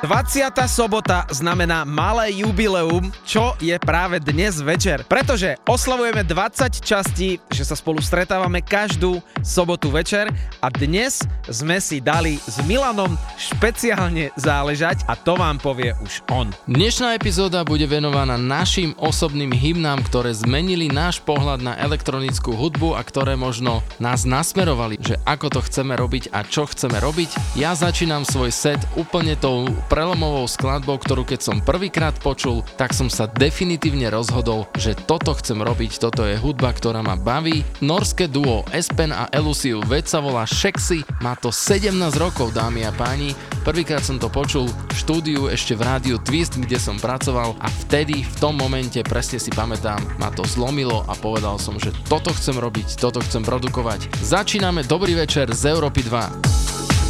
20. sobota znamená malé jubileum, čo je práve dnes večer. Pretože oslavujeme 20 častí, že sa spolu stretávame každú sobotu večer a dnes sme si dali s Milanom špeciálne záležať a to vám povie už on. Dnešná epizóda bude venovaná našim osobným hymnám, ktoré zmenili náš pohľad na elektronickú hudbu a ktoré možno nás nasmerovali, že ako to chceme robiť a čo chceme robiť. Ja začínam svoj set úplne tou prelomovou skladbou, ktorú keď som prvýkrát počul, tak som sa definitívne rozhodol, že toto chcem robiť, toto je hudba, ktorá ma baví. Norské duo Espen a Elusiu, veď sa volá Shexy, má to 17 rokov, dámy a páni. Prvýkrát som to počul v štúdiu ešte v rádiu Twist, kde som pracoval a vtedy, v tom momente, presne si pamätám, ma to zlomilo a povedal som, že toto chcem robiť, toto chcem produkovať. Začíname Dobrý večer z Európy 2.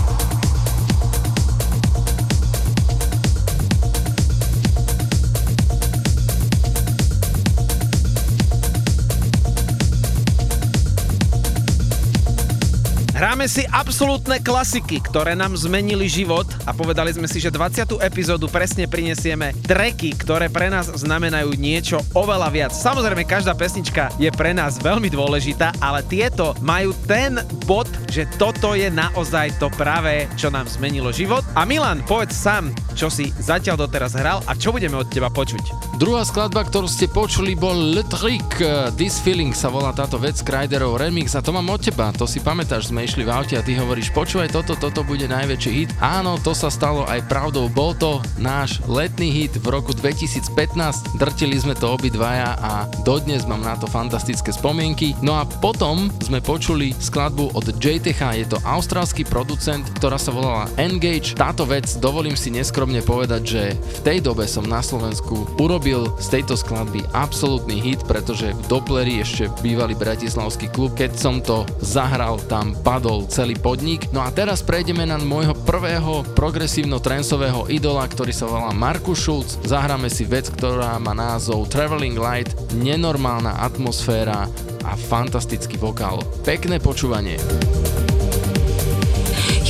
Hráme si absolútne klasiky, ktoré nám zmenili život a povedali sme si, že 20. epizódu presne prinesieme treky, ktoré pre nás znamenajú niečo oveľa viac. Samozrejme, každá pesnička je pre nás veľmi dôležitá, ale tieto majú ten bod, že toto je naozaj to pravé, čo nám zmenilo život. A Milan, povedz sám, čo si zatiaľ doteraz hral a čo budeme od teba počuť. Druhá skladba, ktorú ste počuli, bol Le Trick. This Feeling sa volá táto vec, Kryderov remix a to mám od teba. To si pamätáš, sme išli v aute a ty hovoríš, počúvaj toto, toto bude najväčší hit. Áno, to sa stalo aj pravdou, bol to náš letný hit v roku 2015. Drtili sme to obidvaja a dodnes mám na to fantastické spomienky. No a potom sme počuli skladbu od JTH, je to austrálsky producent, ktorá sa volala Engage. Táto vec, dovolím si neskromne povedať, že v tej dobe som na Slovensku urobil z tejto skladby absolútny hit, pretože v Dopleri ešte bývalý bratislavský klub, keď som to zahral, tam padol celý podnik. No a teraz prejdeme na môjho prvého progresívno-trensového idola, ktorý sa volá Markus Schulz. Zahráme si vec, ktorá má názov Traveling Light, nenormálna atmosféra a fantastický vokál. Pekné počúvanie.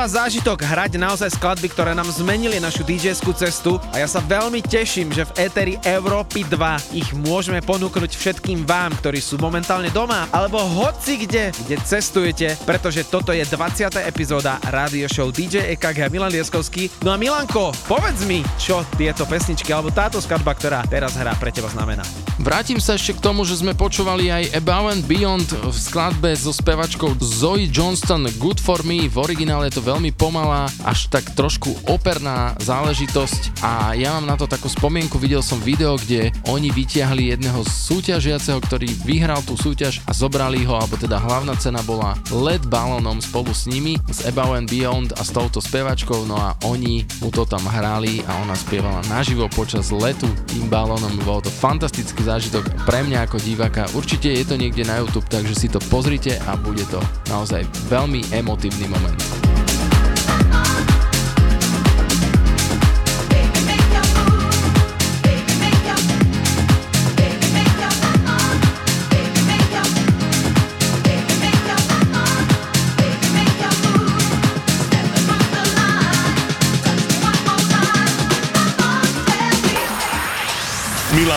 Vás zážitok hrať naozaj skladby, ktoré nám zmenili našu dj cestu a ja sa veľmi teším, že v éteri Európy 2 ich môžeme ponúknuť všetkým vám, ktorí sú momentálne doma alebo hoci kde, kde cestujete, pretože toto je 20. epizóda rádio show DJ EKG Milan Lieskovský. No a Milanko, povedz mi, čo tieto pesničky alebo táto skladba, ktorá teraz hrá pre teba znamená. Vrátim sa ešte k tomu, že sme počúvali aj Above and Beyond v skladbe so spevačkou Zoe Johnston Good For Me v originále to veľmi pomalá, až tak trošku operná záležitosť. A ja mám na to takú spomienku, videl som video, kde oni vytiahli jedného súťažiaceho, ktorý vyhral tú súťaž a zobrali ho, alebo teda hlavná cena bola LED balónom spolu s nimi, s Above and Beyond a s touto spevačkou, no a oni mu to tam hrali a ona spievala naživo počas letu tým balónom, bol to fantastický zážitok pre mňa ako diváka, určite je to niekde na YouTube, takže si to pozrite a bude to naozaj veľmi emotívny moment.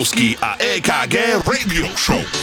Leskovský a EKG Radio Show.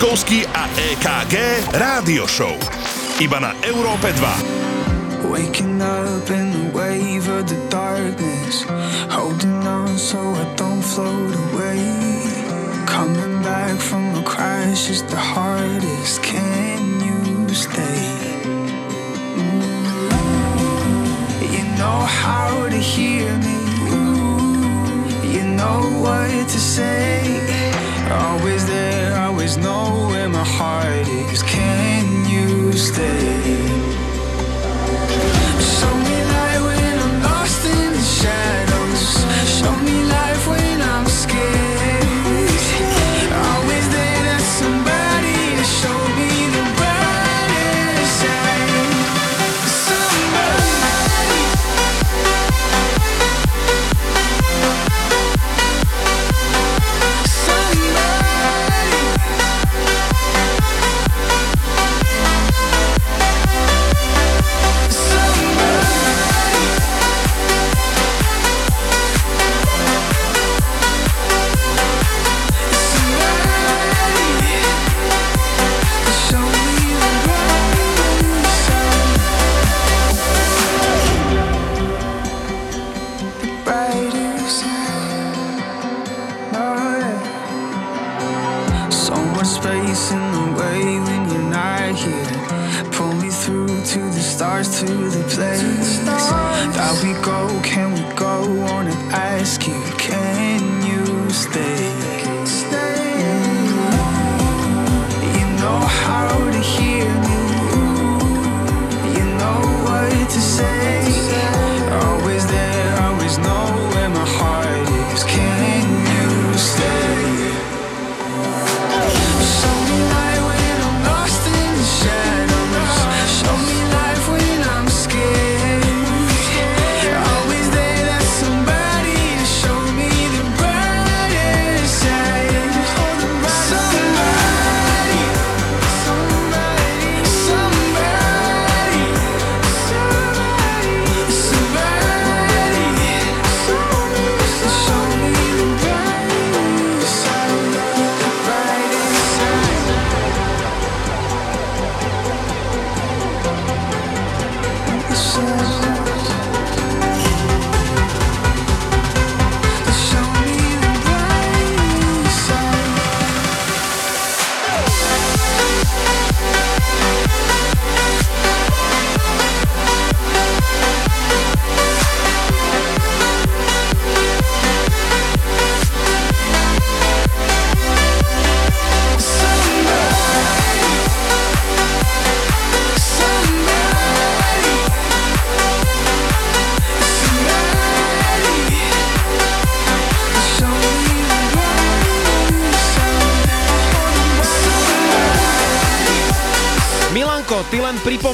A EKG Rádio Show. Iba na Európe 2. Waking up in the wave of the darkness Holding on so I don't float away Coming back from a crash is the hardest Can you stay? Mm. You know how to hear me You know what to say. Always there always know where my heart is. Can you stay? Show me light when I'm lost in the shadows. Show me.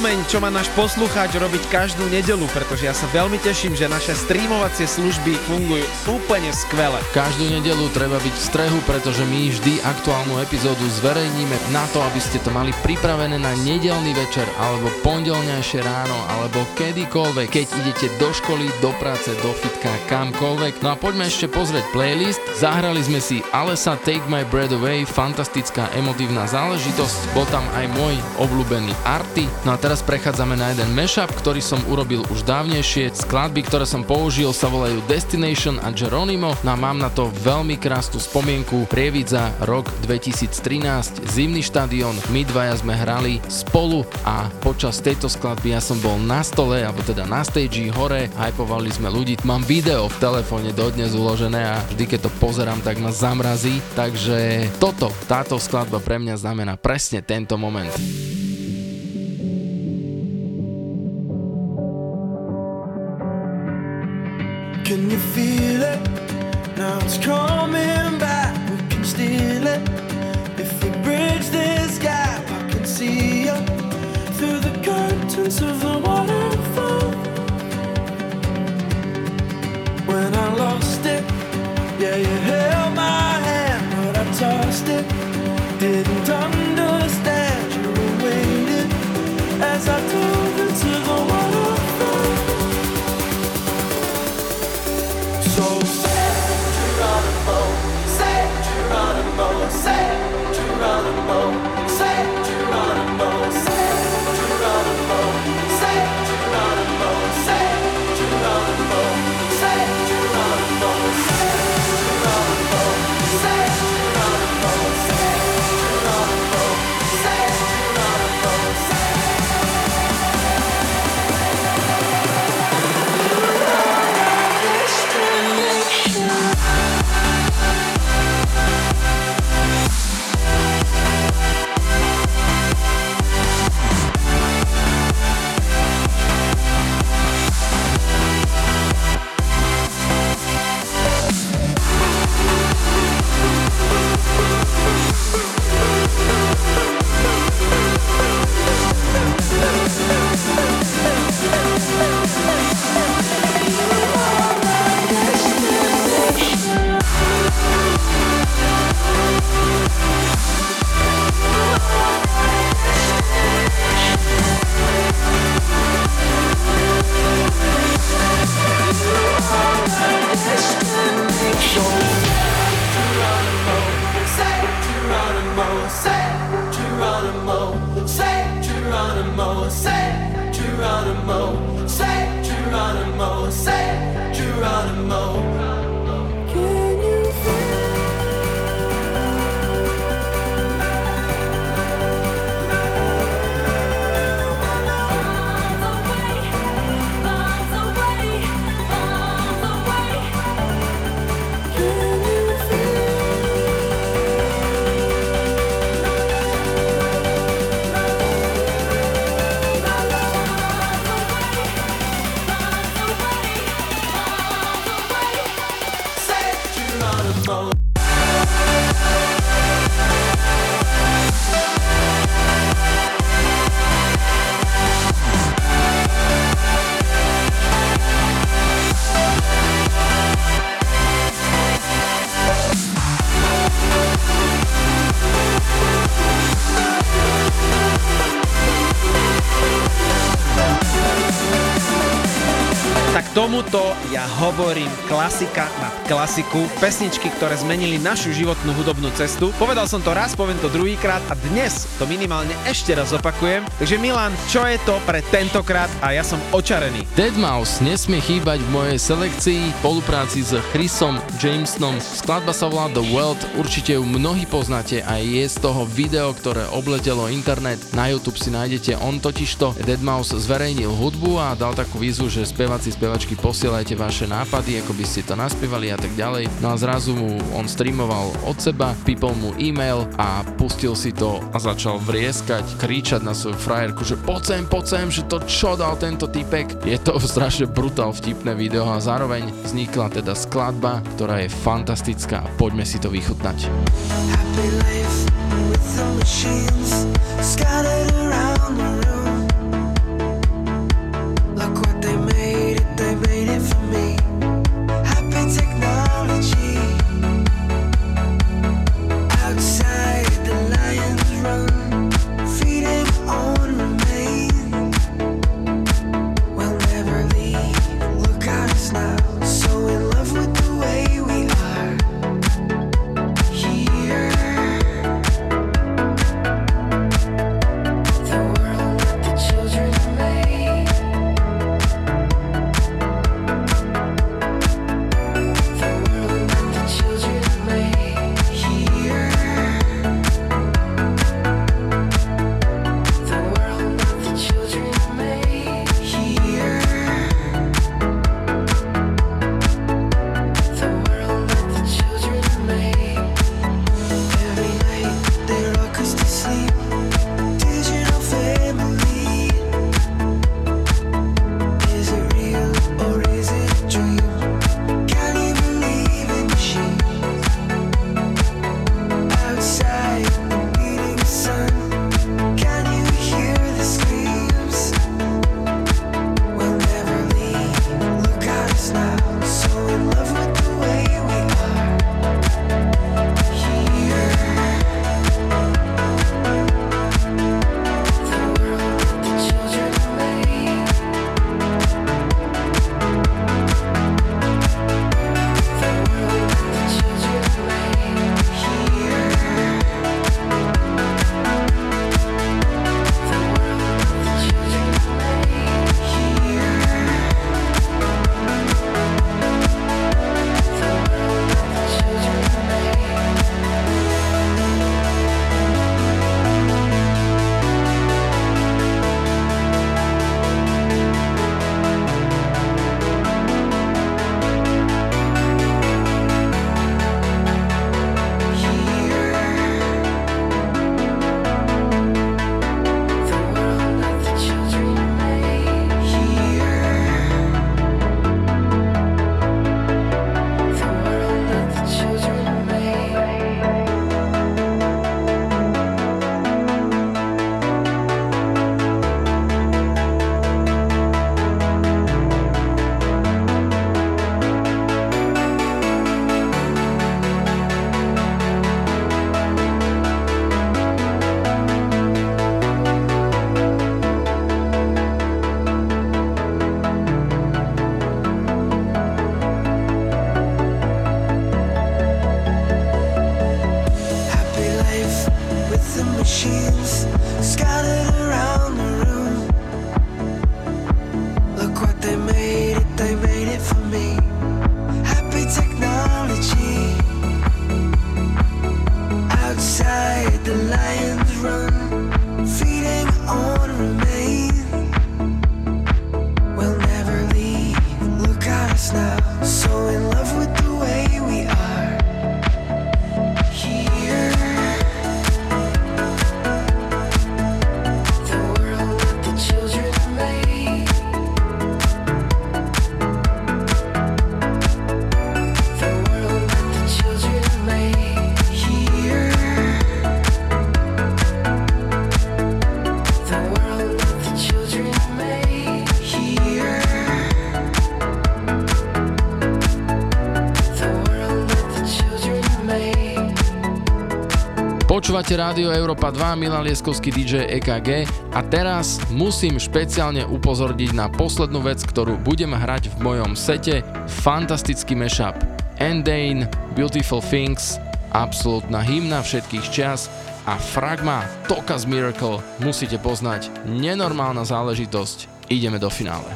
Pripomeň, čo má náš poslucháč robiť každú nedelu, pretože ja sa veľmi teším, že naše streamovacie služby fungujú úplne skvele. Každú nedelu treba byť v strehu, pretože my vždy aktuálnu epizódu zverejníme na to, aby ste to mali pripravené na nedelný večer alebo pondelňajšie ráno alebo kedykoľvek, keď idete do školy, do práce, do fitka, kamkoľvek. No a poďme ešte pozrieť playlist. Zahrali sme si Alesa Take My Breath Away, fantastická emotívna záležitosť. Bol tam aj môj obľúbený Arty. No a teraz prechádzame na jeden mashup, ktorý som urobil už dávnejšie. Skladby, ktoré som použil sa volajú Destination a Geronimo. No a mám na to veľmi krásnu spomienku. Prievidza, rok 2013, zimný štadión, my dvaja sme hrali spolu a počas tejto skladby ja som bol na stole, alebo teda na stage hore, hypovali sme ľudí. Mám video v telefóne dodnes uložené a vždy keď to pozerám, tak ma zamrazí. Takže toto, táto skladba pre mňa znamená presne tento moment. Can you feel it? Now it's coming back. We can steal it. If we bridge this gap, I can see you through the curtains of the waterfall. When I lost it, yeah, you held my hand, but I tossed it. Didn't understand you were waiting as I dove Geronimo, say Geronimo, say Geronimo, hovorím klasika nad klasiku, pesničky, ktoré zmenili našu životnú hudobnú cestu. Povedal som to raz, poviem to druhýkrát a dnes to minimálne ešte raz opakujem. Takže Milan, čo je to pre tentokrát a ja som očarený. Deadmau5 nesmie chýbať v mojej selekcii v spolupráci s Chrisom Jamesonom. Skladba sa volá The World, určite ju mnohí poznáte a je z toho video, ktoré obletelo internet. Na YouTube si nájdete, on totižto Deadmau5 zverejnil hudbu a dal takú výzvu, že speváci, spevačky posielajte vaše nápady, ako by ste to naspievali a tak ďalej. No a zrazu mu on streamoval od seba, pipol mu e-mail a pustil si to a začal vrieskať, kričať na svoju frajerku, že poď sem, že to čo dal tento typek. Je to strašne brutál vtipné video a zároveň vznikla teda skladba, ktorá je fantastická a poďme si to vychutnať. Happy life with the machines Počúvate Rádio Európa 2, Milan Lieskovský DJ EKG a teraz musím špeciálne upozorniť na poslednú vec, ktorú budem hrať v mojom sete. Fantastický mashup. Endane, Beautiful Things, absolútna hymna všetkých čias a Fragma, Tokas Miracle musíte poznať. Nenormálna záležitosť. Ideme do finále.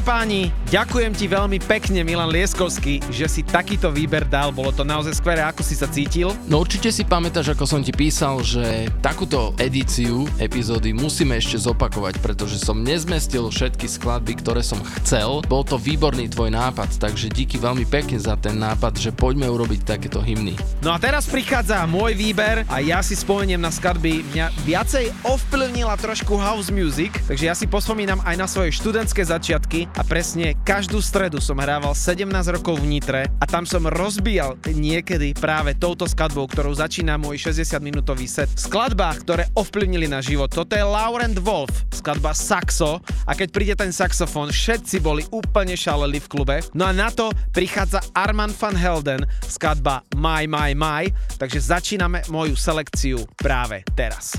A páni, ďakujem ti veľmi pekne, Milan Lieskovský, že si takýto výber dal. Bolo to naozaj skvelé, ako si sa cítil. No určite si pamätáš, ako som ti písal, že takúto edíciu epizódy musíme ešte zopakovať, pretože som nezmestil všetky skladby, ktoré som chcel. Bol to výborný tvoj nápad, takže díky veľmi pekne za ten nápad, že poďme urobiť takéto hymny. No a teraz prichádza môj výber a ja si spomeniem na skladby, mňa viacej ovplyvnila trošku house music, takže ja si pospomínam aj na svoje študentské začiatky a presne každú stredu som hrával 17 rokov v Nitre tam som rozbíjal niekedy práve touto skladbou, ktorou začína môj 60-minútový set. V skladbách, ktoré ovplyvnili na život. Toto je Laurent Wolf, skladba Saxo a keď príde ten saxofón, všetci boli úplne šaleli v klube. No a na to prichádza Arman van Helden, skladba My My My, takže začíname moju selekciu práve teraz.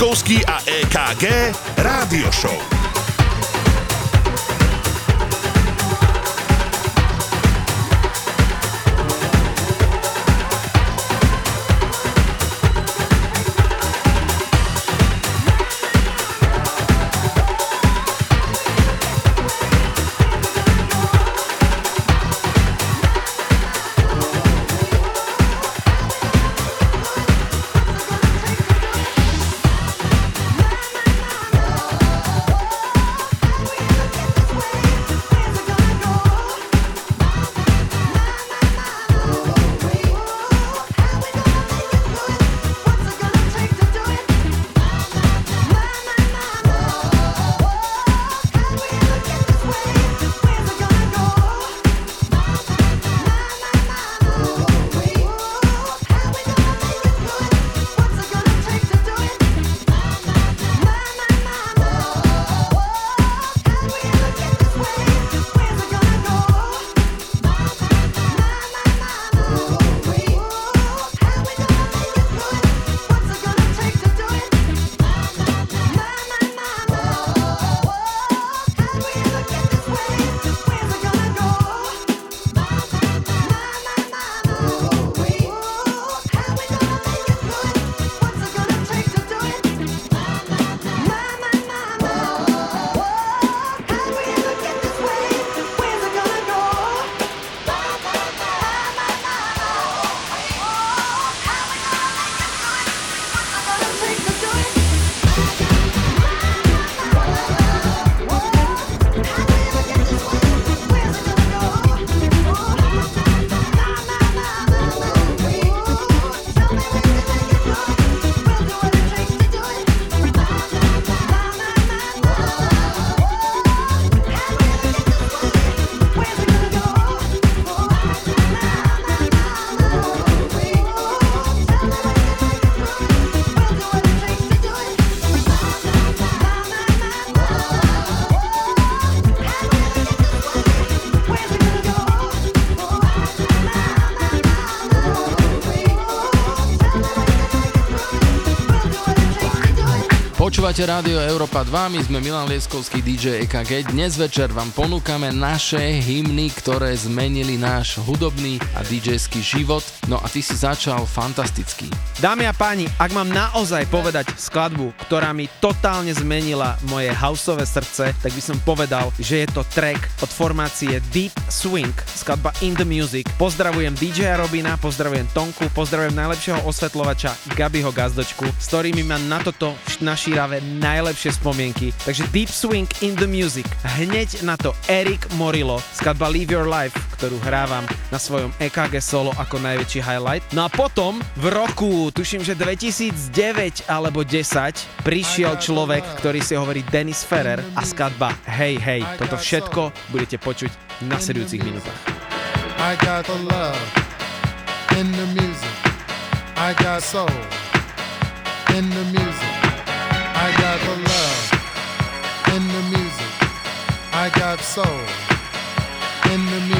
Lieskovský a EKG Rádio Show. Počúvate Rádio Európa 2, my sme Milan Lieskovský DJ EKG. Dnes večer vám ponúkame naše hymny, ktoré zmenili náš hudobný a DJský život. No a ty si začal fantasticky. Dámy a páni, ak mám naozaj povedať skladbu, ktorá mi totálne zmenila moje houseové srdce, tak by som povedal, že je to track od formácie Deep Swing, skladba In The Music. Pozdravujem DJ Robina, pozdravujem Tonku, pozdravujem najlepšieho osvetľovača Gabiho Gazdočku, s ktorými mám na toto na šírave najlepšie spomienky. Takže Deep Swing In The Music. Hneď na to Erik Morillo, skladba Live Your Life, ktorú hrávam na svojom EKG solo ako najväčší highlight. No a potom v roku tuším, že 2009 alebo 10 prišiel človek, ktorý si hovorí Dennis Ferrer a skladba Hej, hej. Toto všetko budete počuť v nasledujúcich minútach. I got the love in the music. I got soul in the music. I got the love in the music. I got soul in the music.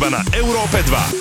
iba na Európe 2.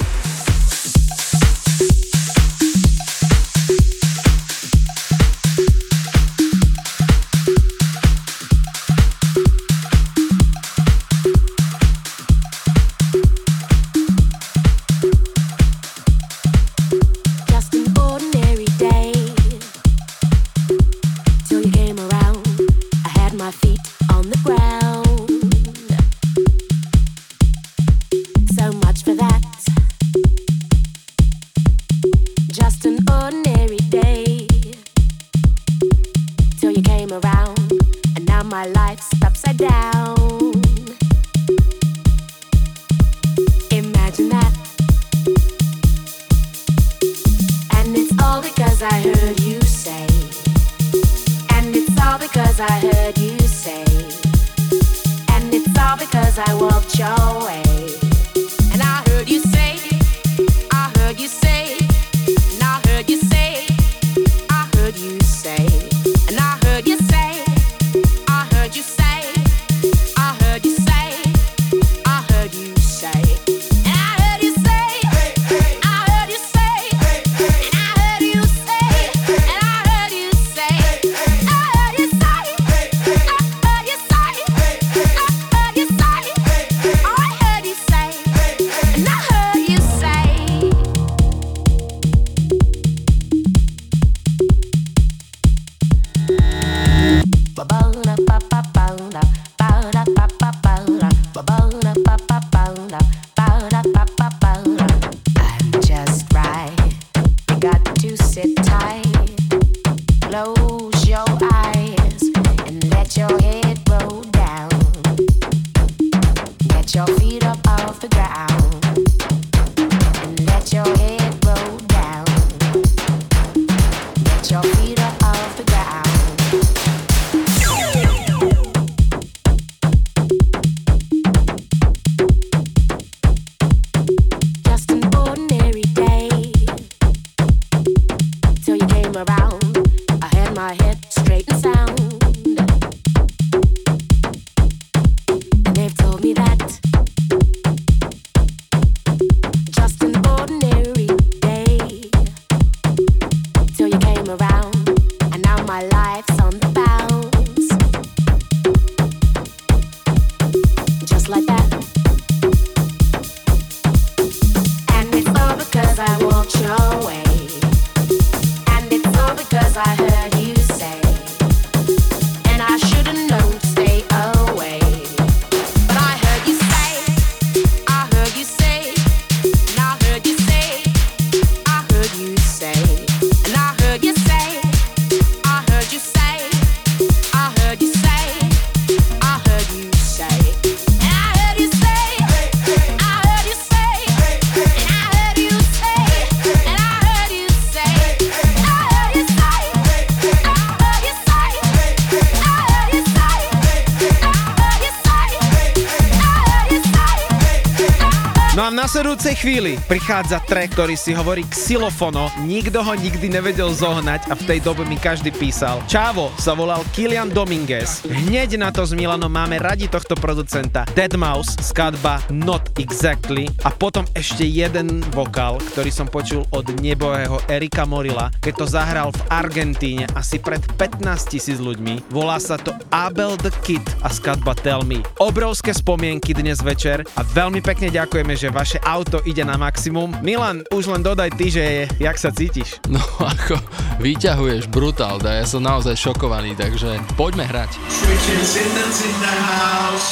chvíli prichádza ktorý si hovorí Xylofono. Nikto ho nikdy nevedel zohnať a v tej dobe mi každý písal. Čavo sa volal Kilian Dominguez. Hneď na to s Milanom máme radi tohto producenta. Deadmau5, skladba Not Exactly a potom ešte jeden vokál, ktorý som počul od nebohého Erika Morila, keď to zahral v Argentíne asi pred 15 tisíc ľuďmi. Volá sa to Abel the Kid a skladba Tell Me. Obrovské spomienky dnes večer a veľmi pekne ďakujeme, že vaše auto ide na maximum. Milan, už len dodaj ty, že jak sa cítiš. No ako, vyťahuješ brutál, da ja som naozaj šokovaný, takže poďme hrať. Christian Simmons in the house.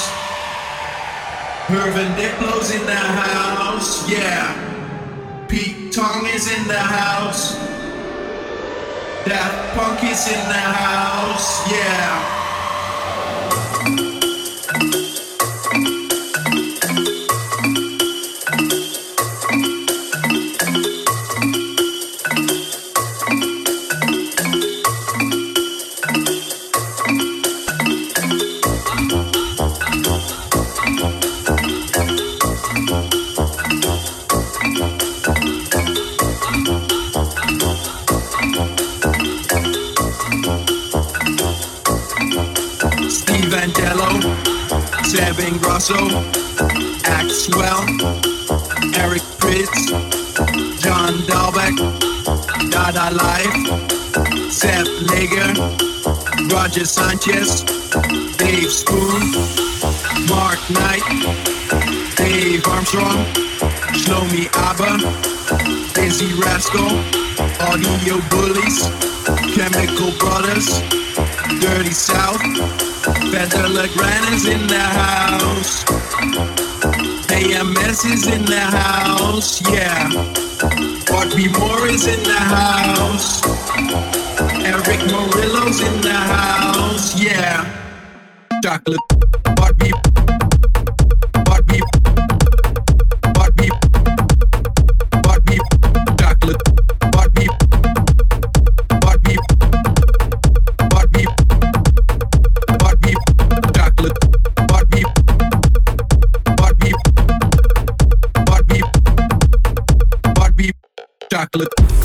Mervyn Diplo's in the house. Yeah. Pete Tong is in the house. Daft Punk is in the house. Yeah. Seb Ingrosso, Axwell, Eric Pritz, John Dahlbeck, Dada Life, Seth Lager, Roger Sanchez, Dave Spoon, Mark Knight, Dave Armstrong, Shlomi Abba, Dizzy Rascal, Audio Bullies, Chemical Brothers, Dirty South, Better Legrand in the house. AMS is in the house, yeah. Art B. Moore is in the house. Eric Morillo's in the house, yeah. Chocolate. Look.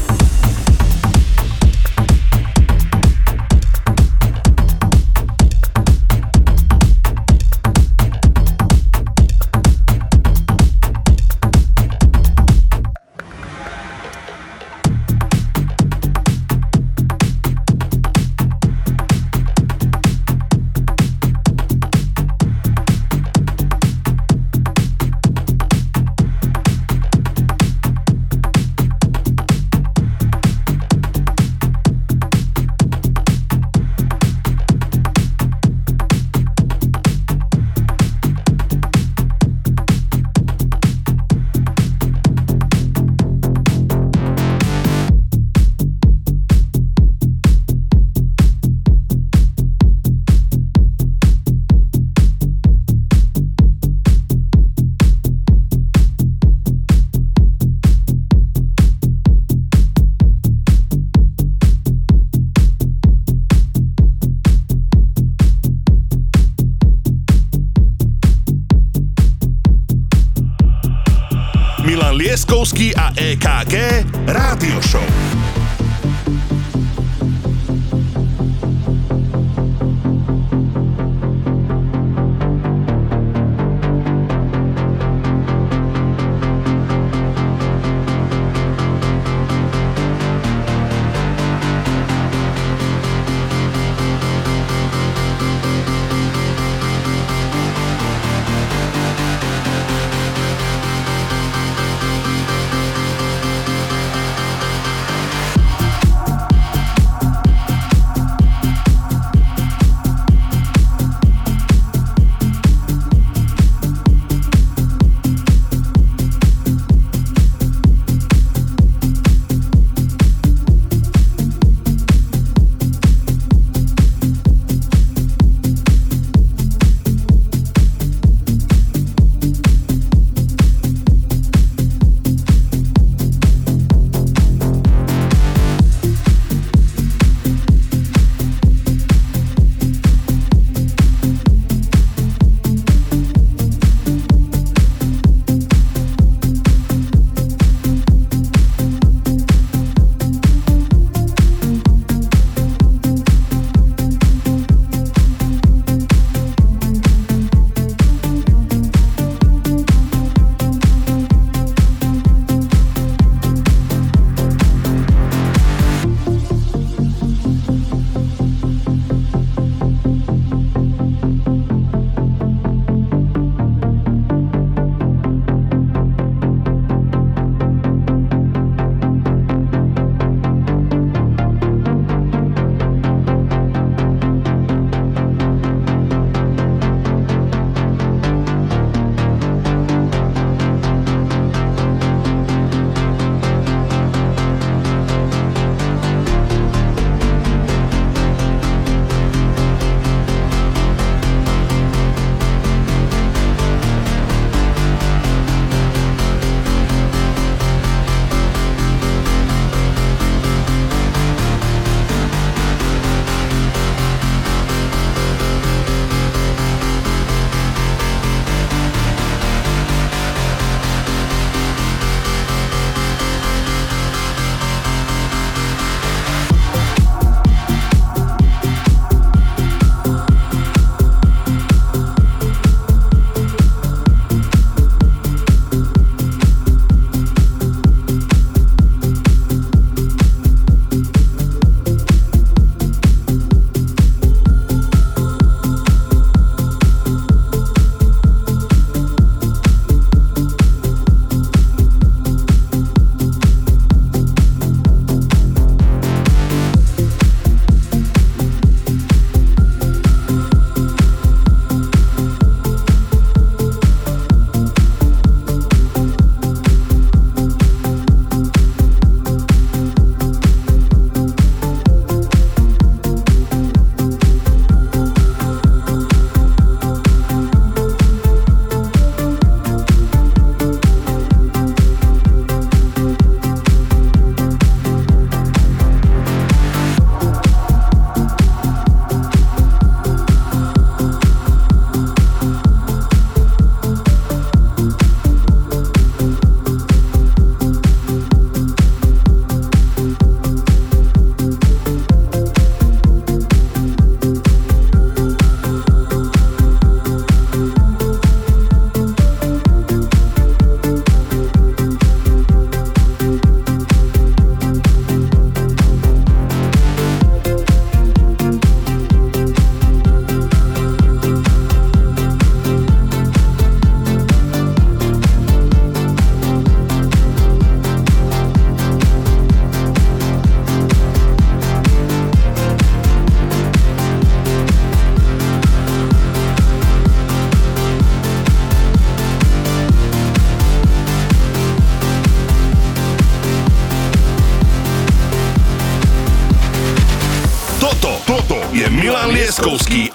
Go ski.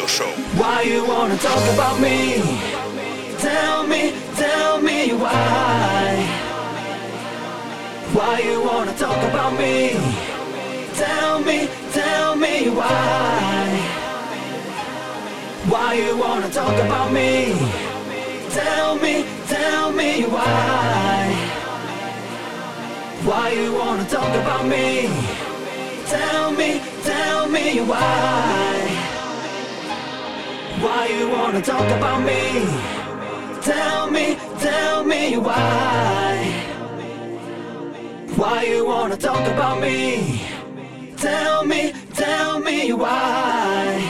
Rádio Show. Why you wanna talk about me? Tell me, tell me why. Why you wanna talk about me? Tell me, tell me why. Why you wanna talk about me? Tell me, tell me why. Why you wanna talk about me? Tell me, tell me why. Why you wanna talk about me? Tell me, tell me why. Why you wanna talk about me? Tell me, tell me why.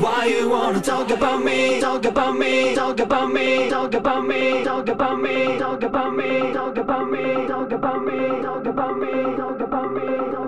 Why you wanna talk about me? Talk about me, talk about me, talk about me, talk about me, talk about me, talk about me, talk about me, talk about me, talk about me, talk about me,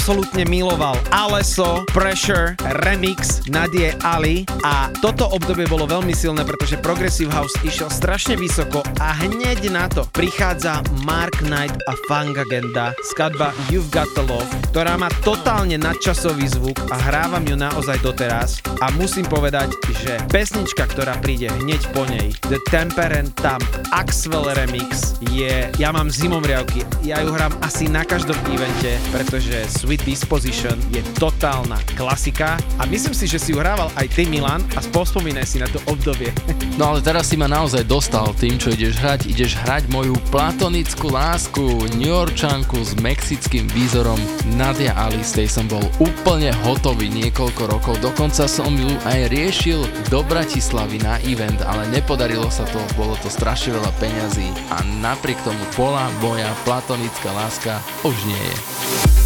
Absolútne miloval. Aleso, Pressure, Remix, Nadie Ali. A toto obdobie bolo veľmi silné, pretože Progressive House išiel strašne vysoko a hneď na to prichádza Mark Knight a Fang Agenda, skladba You've Got the Love, ktorá má totálne nadčasový zvuk a hrávam ju naozaj doteraz. A musím povedať, že pesnička, ktorá príde hneď po nej, The Temperament Thumb Axwell Remix je, ja mám zimomriavky, ja ju hrám asi na každom evente, pretože Sweet Disposition je totálna klasika a myslím si, že si ju hrával aj ty Milan a pospomínaj si na to obdobie. No ale teraz si ma naozaj dostal tým, čo ideš hrať. Ideš hrať moju platonickú lásku, New Yorkčanku s mexickým výzorom Nadia Ali. Z tej som bol úplne hotový niekoľko rokov. Dokonca som ju aj riešil do Bratislavy na event, ale nepodarilo sa to, bolo to strašne veľa peňazí a napriek tomu bola moja platonická láska už nie je.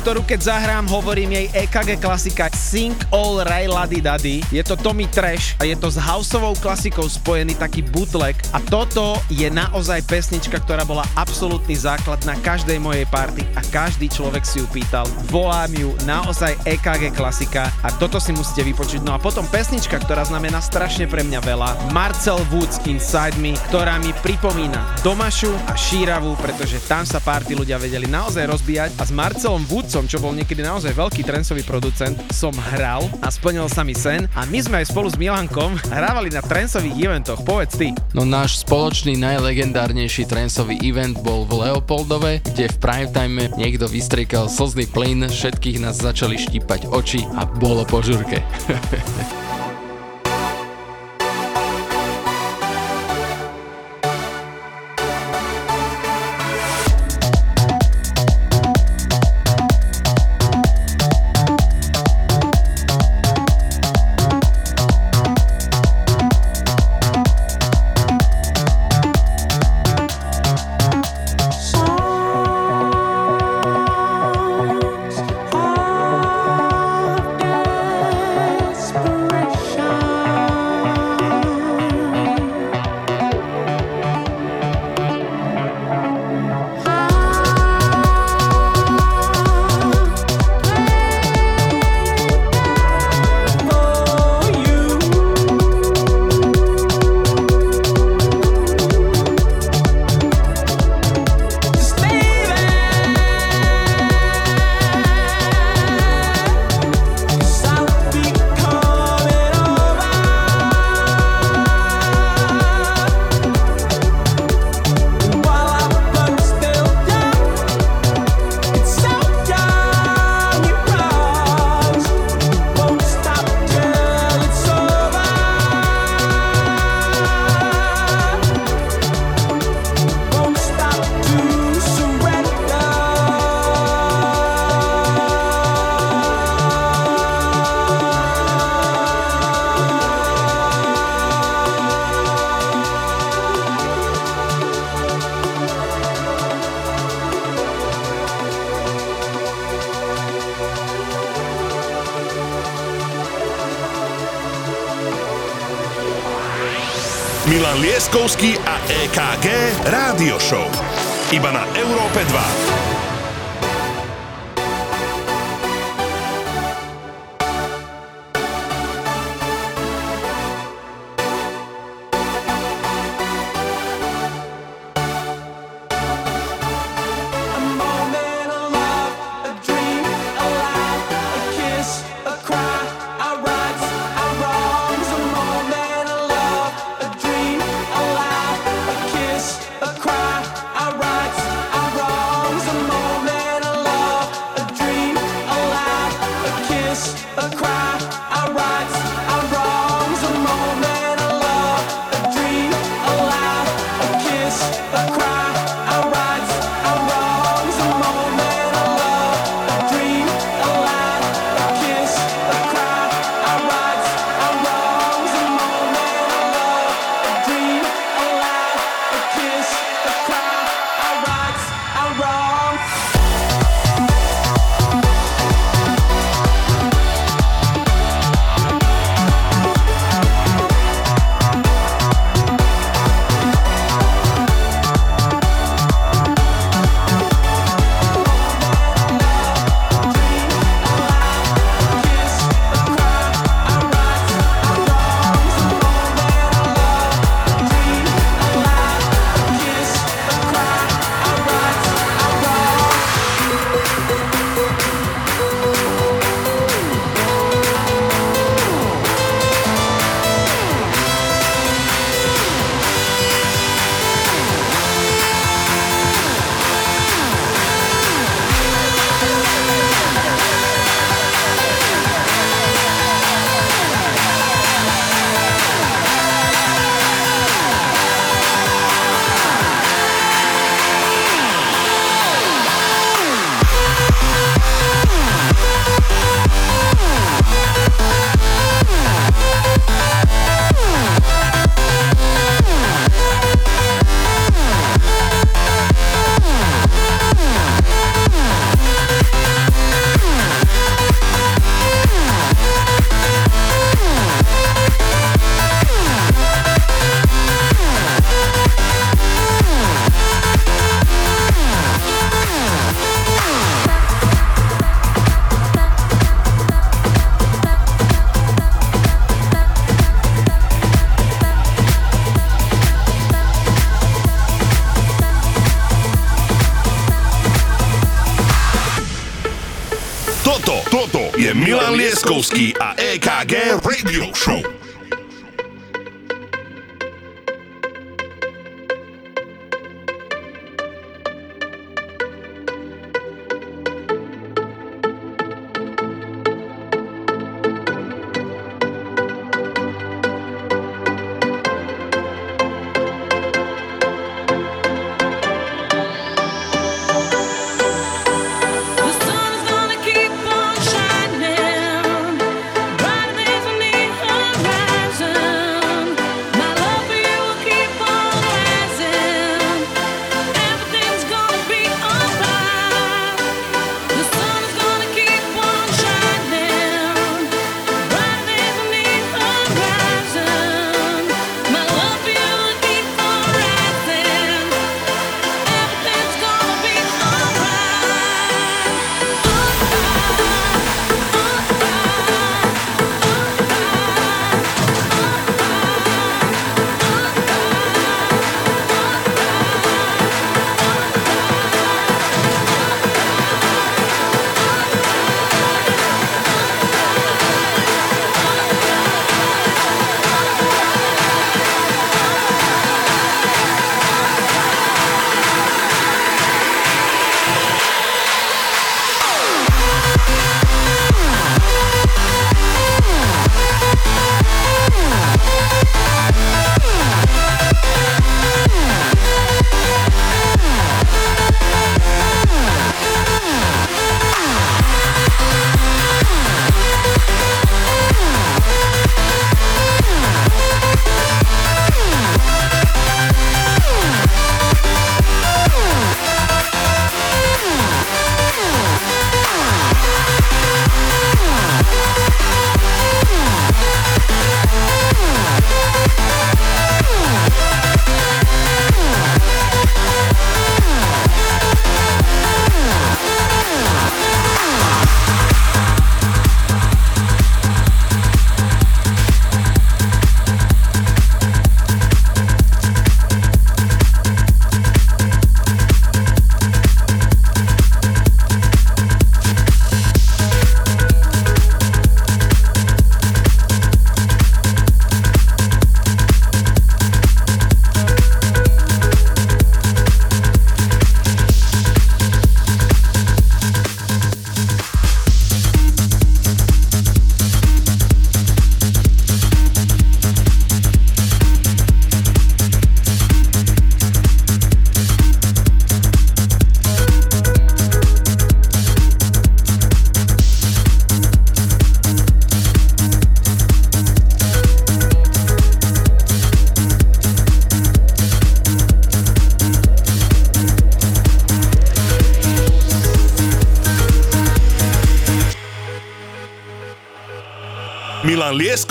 Ktorú keď zahrám, hovorím jej EKG klasika Sing All Ray Lady Daddy. Je to Tommy Trash a je to s houseovou klasikou spojený taký bootleg a toto je naozaj pesnička, ktorá bola absolútny základ na každej mojej party a každý človek si ju pýtal. Volám ju naozaj EKG klasika a toto si musíte vypočuť. No a potom pesnička, ktorá znamená strašne pre mňa veľa. Marcel Woods Inside Me, ktorá mi pripomína Domašu a Šíravu, pretože tam sa party ľudia vedeli naozaj rozbíjať a s Marcelom Woodsom, čo bol niekedy naozaj veľký trencový producent, som hral a splnil sa mi sen a my sme aj spolu s Milankom hrávali na trencových eventoch. Povedz ty. No náš spoločný najlegendárnejší trensový event bol v Leopoldove, kde v primetime niekto vystriekal slzný plyn, všetkých nás začali štípať oči a bolo po žurke.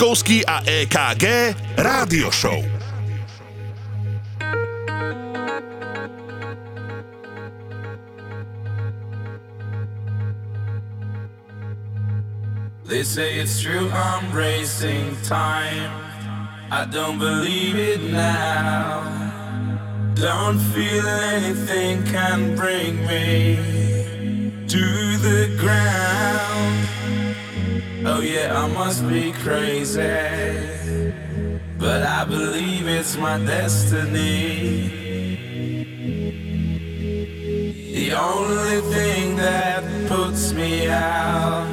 Milan Lieskovský a EKG Rádio Show. They say it's true, I'm racing time. I don't believe it now. Don't feel anything can bring me to the ground. Yeah, I must be crazy. But I believe it's my destiny. The only thing that puts me out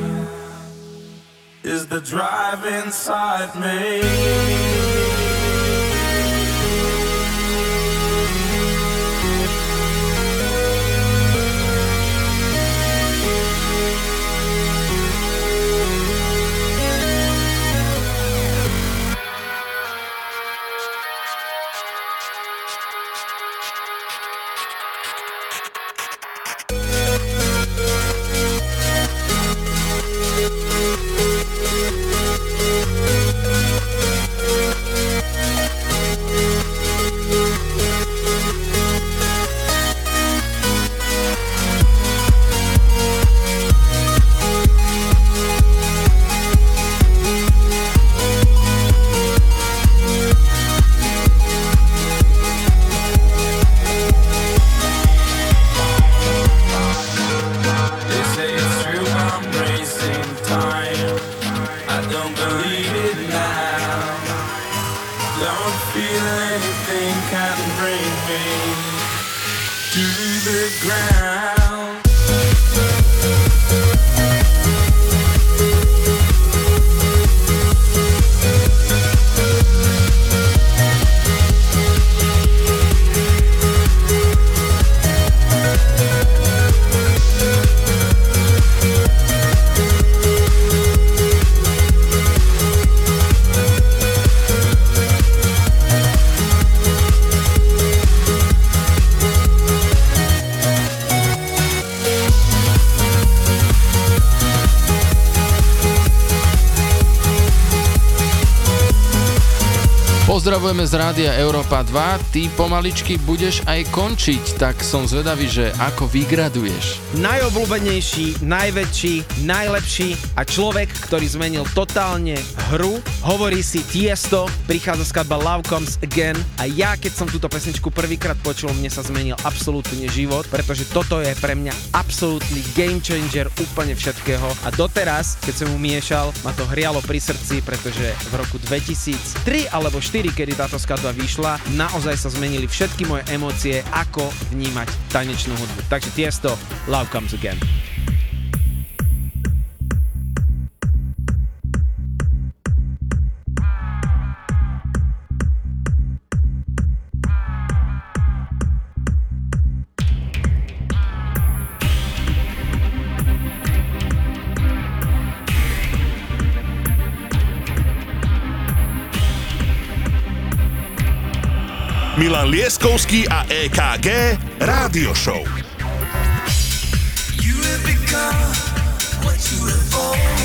is the drive inside me. Pozdravujeme z rádia Európa 2, ty pomaličky budeš aj končiť, tak som zvedavý, že ako vygraduješ. Najobľúbenejší, najväčší, najlepší a človek, ktorý zmenil totálne hru. Hovorí si Tiesto, prichádza skladba Love Comes Again a ja keď som túto pesničku prvýkrát počul, mne sa zmenil absolútne život, pretože toto je pre mňa absolútny game changer úplne všetkého a doteraz, keď som mu miešal, ma to hrialo pri srdci, pretože v roku 2003 alebo 4, kedy táto skladba vyšla, naozaj sa zmenili všetky moje emócie, ako vnímať tanečnú hudbu. Takže Tiesto, Love Comes Again. Milan Lieskovský a EKG Rádio Show. You have become what you have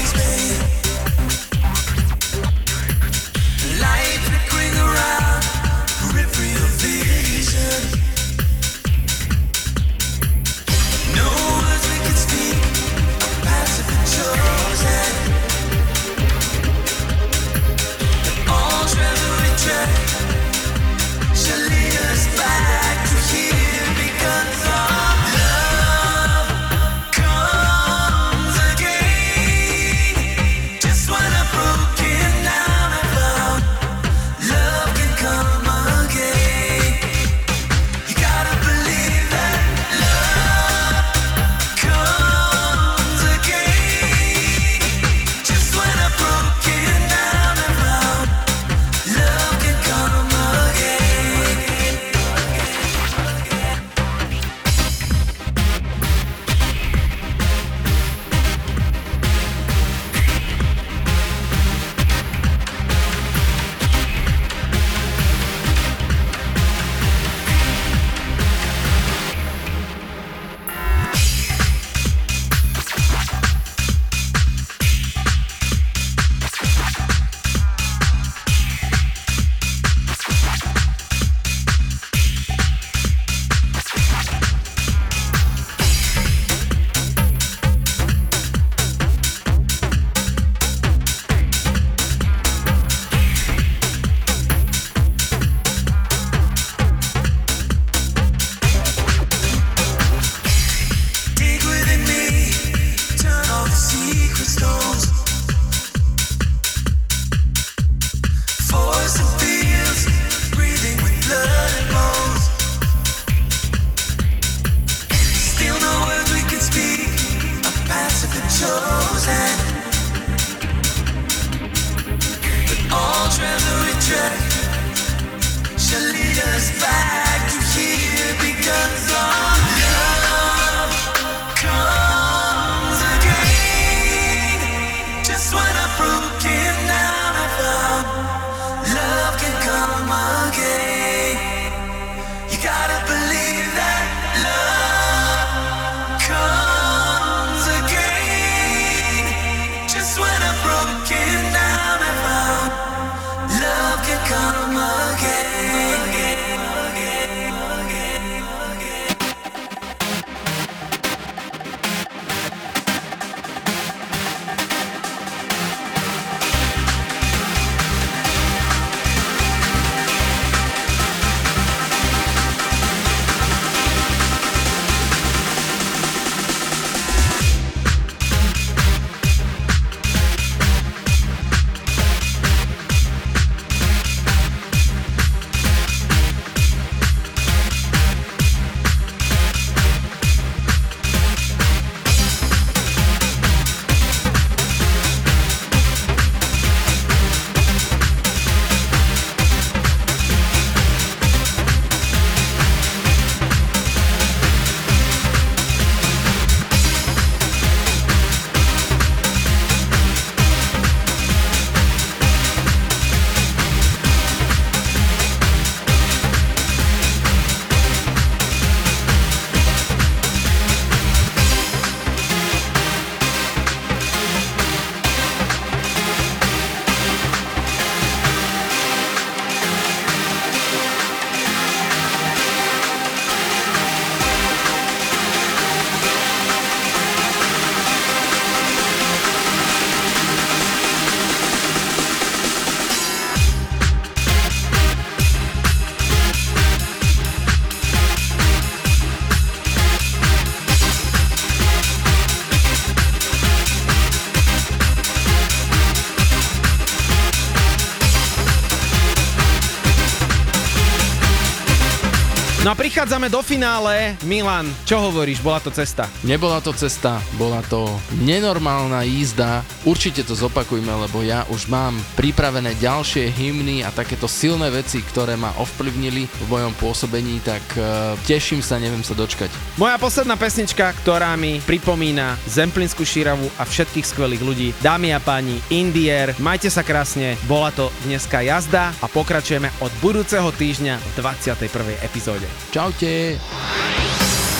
prichádzame do finále. Milan, čo hovoríš? Bola to cesta? Nebola to cesta, bola to nenormálna jízda. Určite to zopakujme, lebo ja už mám pripravené ďalšie hymny a takéto silné veci, ktoré ma ovplyvnili v mojom pôsobení, tak uh, teším sa, neviem sa dočkať. Moja posledná pesnička, ktorá mi pripomína Zemplínsku šíravu a všetkých skvelých ľudí. Dámy a páni, Indier, majte sa krásne, bola to dneska jazda a pokračujeme od budúceho týždňa v 21. epizóde. Čaute.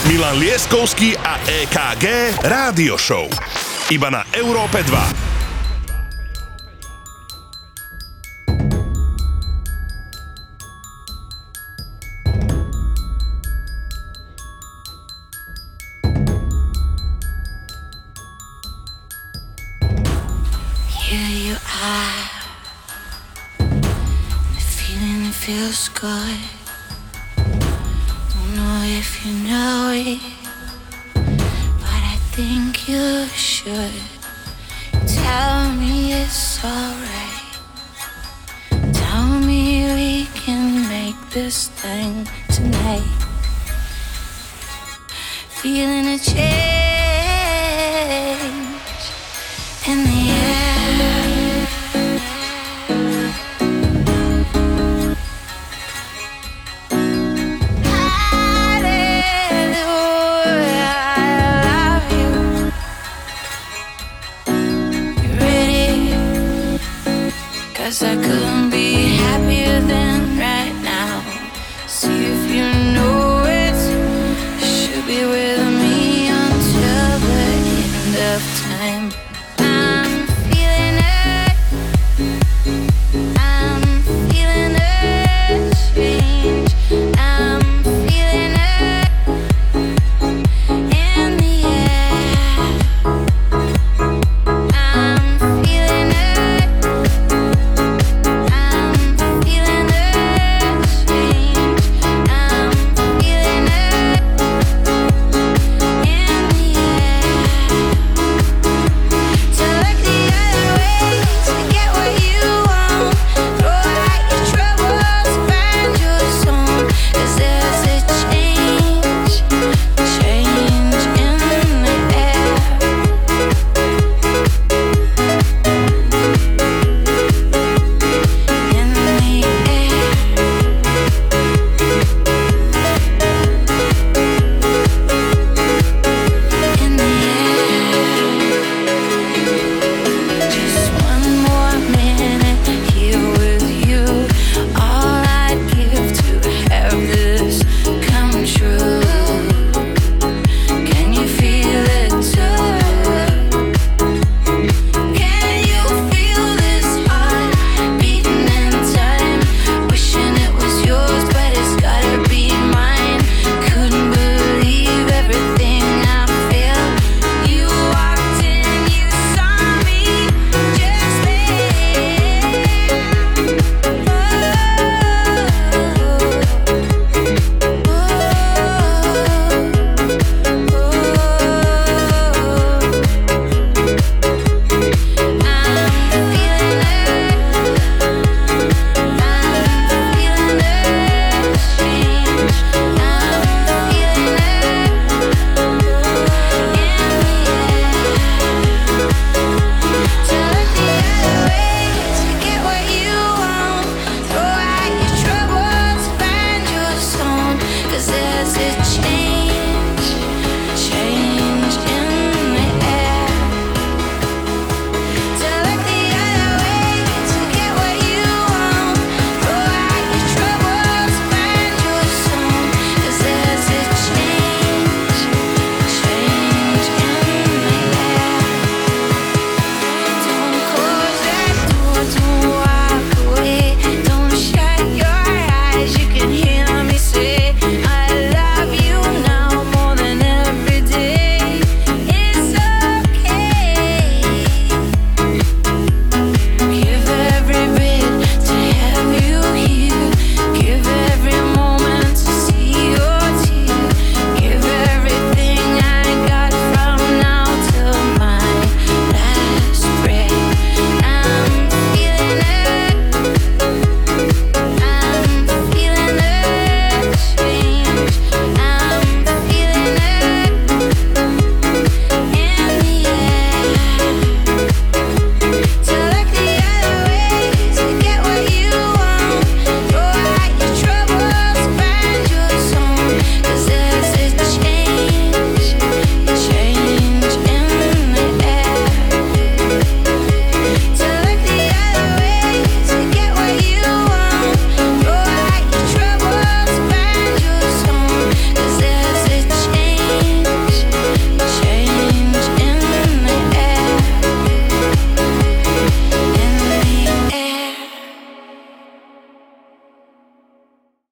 Milan Lieskovský a EKG Rádio Show. Iba na Európe 2.